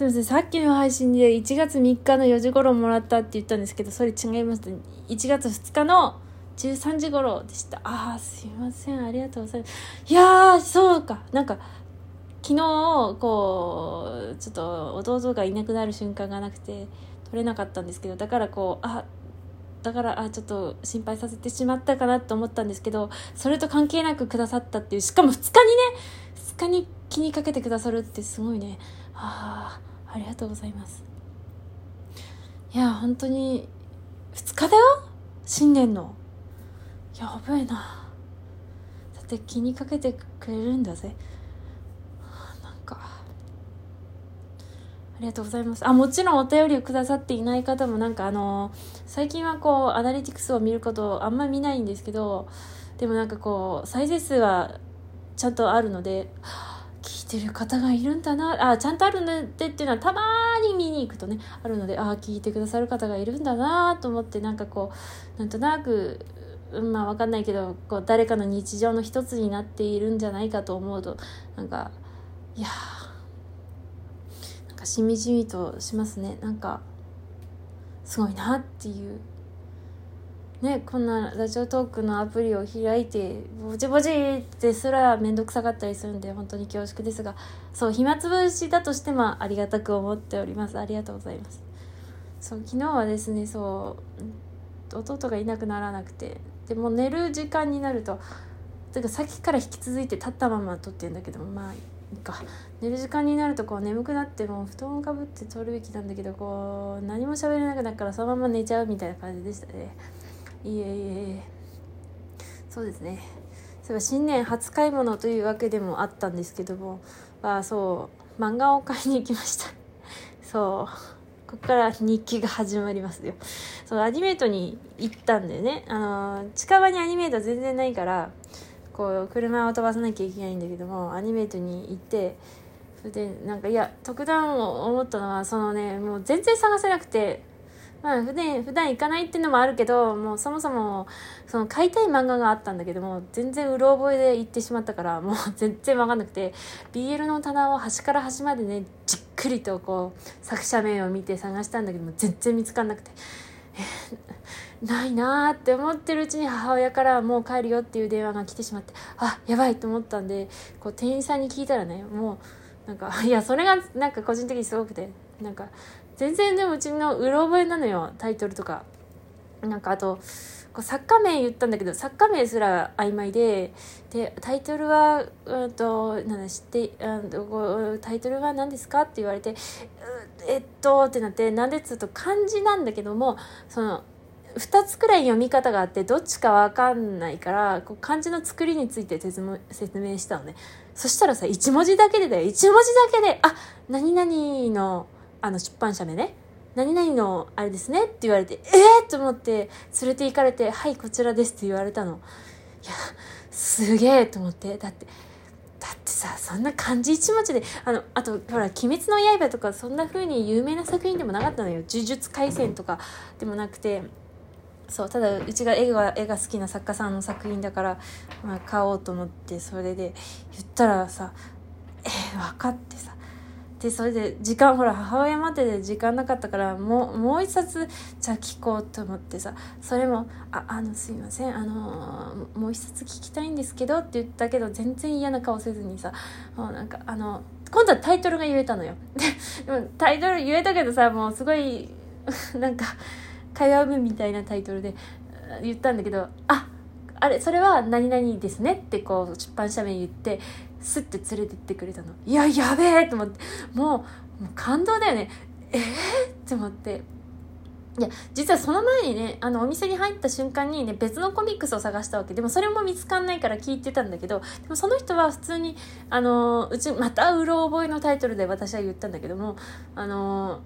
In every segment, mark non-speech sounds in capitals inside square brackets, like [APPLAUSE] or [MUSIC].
すみません。さっきの配信で1月3日の4時頃もらったって言ったんですけど、それ違いました。1月2日の13時頃でした。ああ、すいません。ありがとうございます。いやー、そうか。なんか、昨日、こう、ちょっと弟がいなくなる瞬間がなくて、取れなかったんですけど、だからこう、あ、だからあちょっと心配させてしまったかなと思ったんですけどそれと関係なくくださったっていうしかも2日にね2日に気にかけてくださるってすごいねああありがとうございます。いや本当に2日だよ？新年の。やばいな。だって気にかけてくれるんだぜ。なんか。ありがとうございます。あ、もちろんお便りをくださっていない方もなんかあの最近はこう、アナリティクスを見ることあんま見ないんですけど、でもなんかこう、再生数はちゃんとあるので、聞いてる方がいるんだな、あ、ちゃんとあるのでっていうのはたまに見に行くとね、あるので、ああ、聞いてくださる方がいるんだなと思って、なんかこう、なんとなく、まあわかんないけど、こう、誰かの日常の一つになっているんじゃないかと思うと、なんか、いやー、かしみじみとしますね。なんかすごいなっていう。ねこんなラジオトークのアプリを開いてぼちぼちってすら面倒くさかったりするんで本当に恐縮ですがそう暇つぶしだとしてもありがたく思っております。ありがとうございます。そう昨日はですねそう弟がいなくならなくてでも寝る時間になるとてかさっきから引き続いて立ったまま撮ってるんだけどまあいいか。寝る時間になるとこう眠くなっても布団をかぶって撮るべきなんだけどこう何も喋れなくなるからそのまま寝ちゃうみたいな感じでしたね。いえいえそうですね。そういえば新年初買い物というわけでもあったんですけども。あそう。漫画を買いに行きました。そう。ここから日記が始まりますよ。そうアニメートに行ったんだよね。あの近場にアニメート全然ないからこう車を飛ばさなきゃいけないんだけどもアニメートに行ってそれでなんかいや特段思ったのはそのねもう全然探せなくてまあ普段普段行かないっていうのもあるけどもうそもそもその買いたい漫画があったんだけども全然うろ覚えで行ってしまったからもう全然分かんなくて BL の棚を端から端までねじっくりとこう作者名を見て探したんだけども全然見つかんなくて。ないなーって思ってるうちに母親からもう帰るよっていう電話が来てしまってあやばいと思ったんでこう店員さんに聞いたらねもうなんかいやそれがなんか個人的にすごくてなんか全然でもうちのうろ覚えなのよタイトルとか。なんかあとこう作家名言ったんだけど作家名すら曖昧ででタイトルは、うんと、なん知ってあタイトルは何ですかって言われてえっとってなってなんでっつうと漢字なんだけどもその2つくらい読み方があってどっちか分かんないからこう漢字の作りについて説明したのね。そしたらさ1文字だけでだよ。1文字だけで「あ何々のあの出版社名ね何々のあれですね」って言われて「ええー!」と思って連れて行かれて「はいこちらです」って言われたの。いやすげえと思って。だってだってさそんな漢字一文字であのあとほら「鬼滅の刃」とかそんな風に有名な作品でもなかったのよ「呪術廻戦」とかでもなくて。そうただうちが絵が絵が好きな作家さんの作品だから、まあ、買おうと思ってそれで言ったらさ「え分かってさ」でそれで時間ほら母親までで時間なかったからもうもう一冊じゃあ聞こうと思ってさそれも「ああのすいませんあのもう一冊聞きたいんですけど」って言ったけど全然嫌な顔せずにさもうなんかあの今度はタイトルが言えたのよ。[LAUGHS] でもタイトル言えたけどさもうすごい [LAUGHS] なんか会話文みたいなタイトルで言ったんだけどああれそれは何々ですねってこう出版社名言ってスッて連れてってくれたの。いややべえと思って。もうもう感動だよね。えー、って思って。いや実はその前にねあのお店に入った瞬間にね別のコミックスを探したわけ。でもそれも見つかんないから聞いてたんだけどでもその人は普通にあのうちまたうろ覚えのタイトルで私は言ったんだけどもあの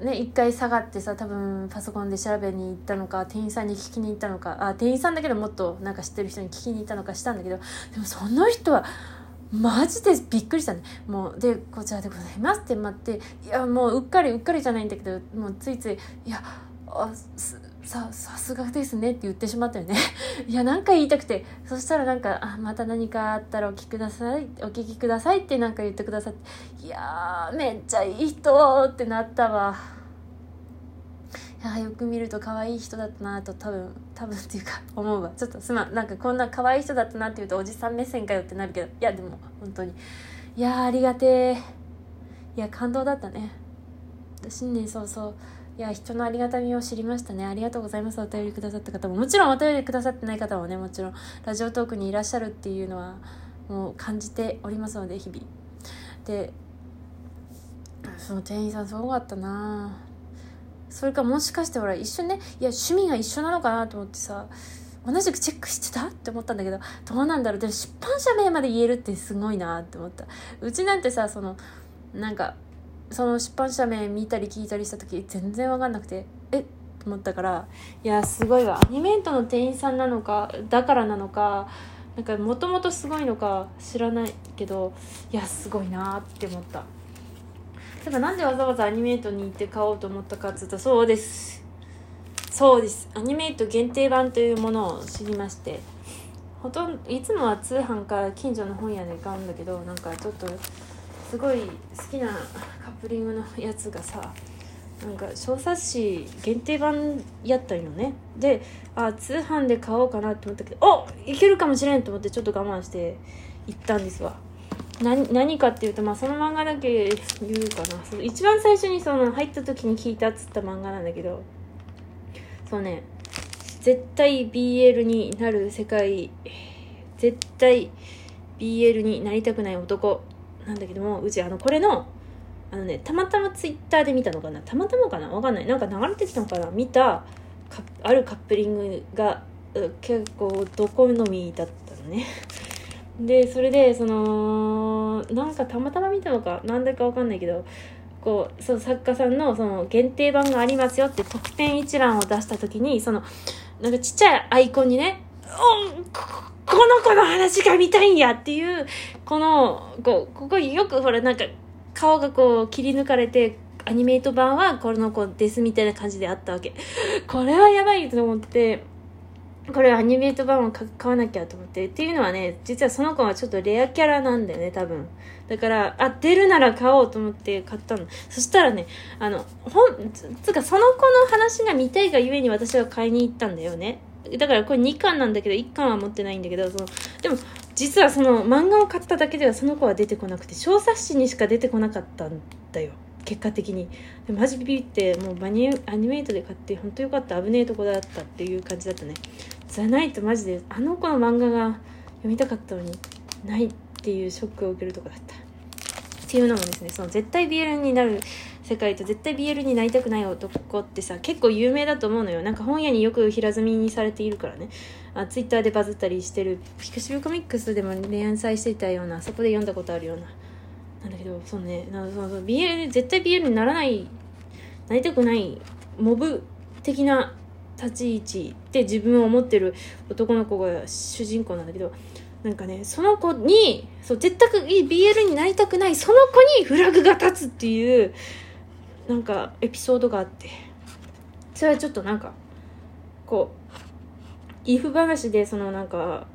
ね、一回下がってさ多分パソコンで調べに行ったのか店員さんに聞きに行ったのかあ店員さんだけどもっとなんか知ってる人に聞きに行ったのかしたんだけどでもその人はマジでびっくりしたね。もうでこちらでございますって待っていやもううっかりうっかりじゃないんだけどもうついついいやあささすがですねって言ってしまったよね。[LAUGHS] いやなんか言いたくて。そしたらなんかあまた何かあったらお聞きください。お聞きくださいってなんか言ってくださって。いやーめっちゃいい人ってなったわ。いやよく見ると可愛い人だったなと多分多分っていうか [LAUGHS] 思うわ。ちょっとすまん。なんかこんな可愛い人だったなって言うとおじさん目線かよってなるけどいやでも本当に。いやありがてえいや感動だったね。新年早々。いや人のありがたみを知りましたね。ありがとうございます。お便りくださった方も。もちろんお便りくださってない方もねもちろん。ラジオトークにいらっしゃるっていうのはもう感じておりますので日々。でその店員さんすごかったなそれかもしかしてほら一緒ねいや趣味が一緒なのかなと思ってさ同じくチェックしてた？って思ったんだけどどうなんだろう？でも出版社名まで言えるってすごいなって思った。うちなんてさそのなんかその出版社名見たり聞いたりした時全然分かんなくてえ？っと思ったからいやすごいわ。アニメントの店員さんなのかだからなのかなんかもともとすごいのか知らないけどいやすごいなって思った。ただなんでわざわざアニメートに行って買おうと思ったかっつうとそうです。そうです。アニメート限定版というものを知りまして。ほとんどいつもは通販か近所の本屋で買うんだけどなんかちょっとすごい好きなカップリングのやつがさなんか小冊子限定版やったんよね。であ通販で買おうかなと思ったけどおいけるかもしれんと思ってちょっと我慢して行ったんですわ。何何かっていうと、まあ、その漫画だけ言うかな。その一番最初にその入った時に聞いたっつった漫画なんだけどそうね絶対 BL になる世界絶対 BL になりたくない男なんだけどもうちあのこれのあのねたまたまツイッターで見たのかな。たまたまかな？わかんない。なんか流れてきたのかな？見たあるカップリングが結構ど好みだったのね。でそれでそのなんかたまたま見たのかなんだかわかんないけどこうその作家さんのその限定版がありますよって特典一覧を出した時にそのなんかちっちゃいアイコンにね「おこの子の話が見たいんやっていう、この、こう、ここよくほらなんか、顔がこう切り抜かれて、アニメート版はこの子ですみたいな感じであったわけ。これはやばいと思って、これアニメート版を買わなきゃと思って。っていうのはね、実はその子はちょっとレアキャラなんだよね、多分。だから、あ、出るなら買おうと思って買ったの。そしたらね、あの、ほん、つうかその子の話が見たいがゆえに私は買いに行ったんだよね。だからこれ2巻なんだけど1巻は持ってないんだけどそのでも実はその漫画を買っただけではその子は出てこなくて小冊子にしか出てこなかったんだよ結果的にマジビビってもうバニアニメートで買って本当よかった危ねえとこだったっていう感じだったねじゃないとマジであの子の漫画が読みたかったのにないっていうショックを受けるとこだった。っていうのもですねその絶対 BL になる世界と絶対 BL になりたくない男ってさ結構有名だと思うのよ。なんか本屋によく平積みにされているからね。あツイッターでバズったりしてる。ピクシブコミックスでも連載していたようなそこで読んだことあるような。なんだけどそうね。なそうそう。BL 絶対 BL にならないなりたくないモブ的な立ち位置で自分を思ってる男の子が主人公なんだけどなんかねその子にそう絶対 BL になりたくないその子にフラグが立つっていうなんかエピソードがあって。それはちょっとなんかこうイフ話でそのなんか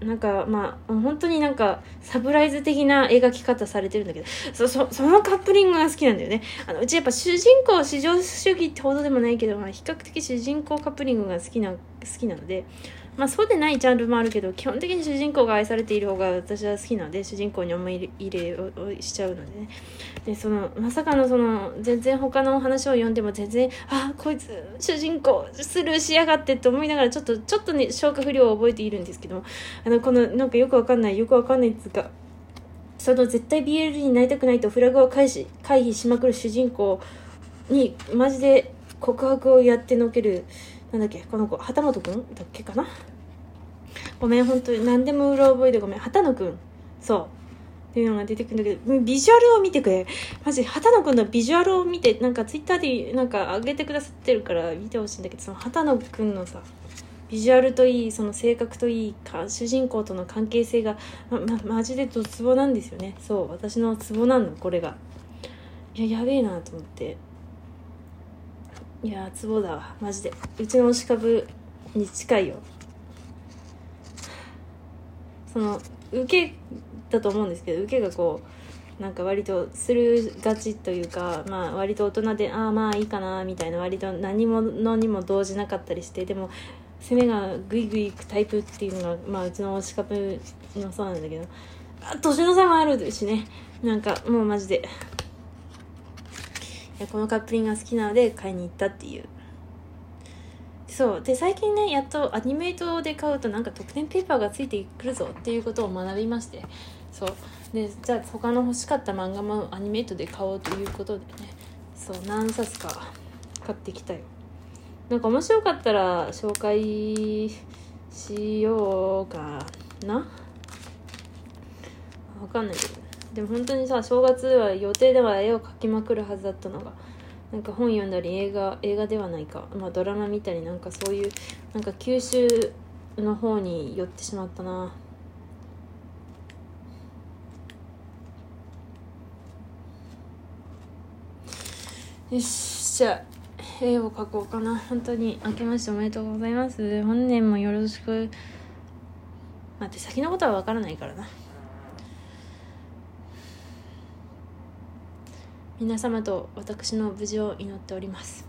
なんかまあ本当になんかサプライズ的な描き方されてるんだけどそそそのカップリングが好きなんだよね。あのうちやっぱ主人公至上主義ってほどでもないけど、まあ、比較的主人公カップリングが好きな好きなのでまあそうでないジャンルもあるけど基本的に主人公が愛されている方が私は好きなので主人公に思い入れをしちゃうのでね。でそのまさかのその全然他の話を読んでも全然あこいつ主人公スルーしやがってって思いながらちょっとちょっとね消化不良を覚えているんですけどもあのこのなんかよくわかんないよくわかんないっつうかその絶対 BL になりたくないとフラグを回避回避しまくる主人公にマジで告白をやってのけるなんだっけ？この子。旗本くん？だっけかな？ごめん本当に。何でもうろ覚えでごめん。畑野くん。そう。っていうのが出てくるんだけどビジュアルを見てくれ。マジ畑野くんのビジュアルを見てなんかツイッターでなんか上げてくださってるから見てほしいんだけどその畑野くんのさビジュアルといいその性格といいか主人公との関係性がま、ま、マジでドツボなんですよね。そう私のツボなのこれが。いややべえなと思って。いやツボだわ。マジで。うちの推し株に近いよ。その受けだと思うんですけど受けがこうなんか割とするがちというか、まあ、割と大人でああまあいいかなみたいな割と何者にも動じなかったりしてでも攻めがグイグイいくタイプっていうのが、まあ、うちの推し株のそうなんだけどあ年の差もあるしね。なんかもうマジで。このカップリングが好きなので買いに行ったっていう。そう。で最近ねやっとアニメイトで買うとなんか特典ペーパーがついてくるぞっていうことを学びまして。そう。でじゃあ他の欲しかった漫画もアニメイトで買おうということでね。そう何冊か買ってきたよ。なんか面白かったら紹介しようかな。わかんないけどでも本当にさ正月は予定では絵を描きまくるはずだったのがなんか本読んだり映画映画ではないか、まあ、ドラマ見たりなんかそういうなんか九州の方に寄ってしまったな。よしじゃあ絵を描こうかな。本当に明けましておめでとうございます。本年もよろしく。待って先のことは分からないからな。皆様と私の無事を祈っております。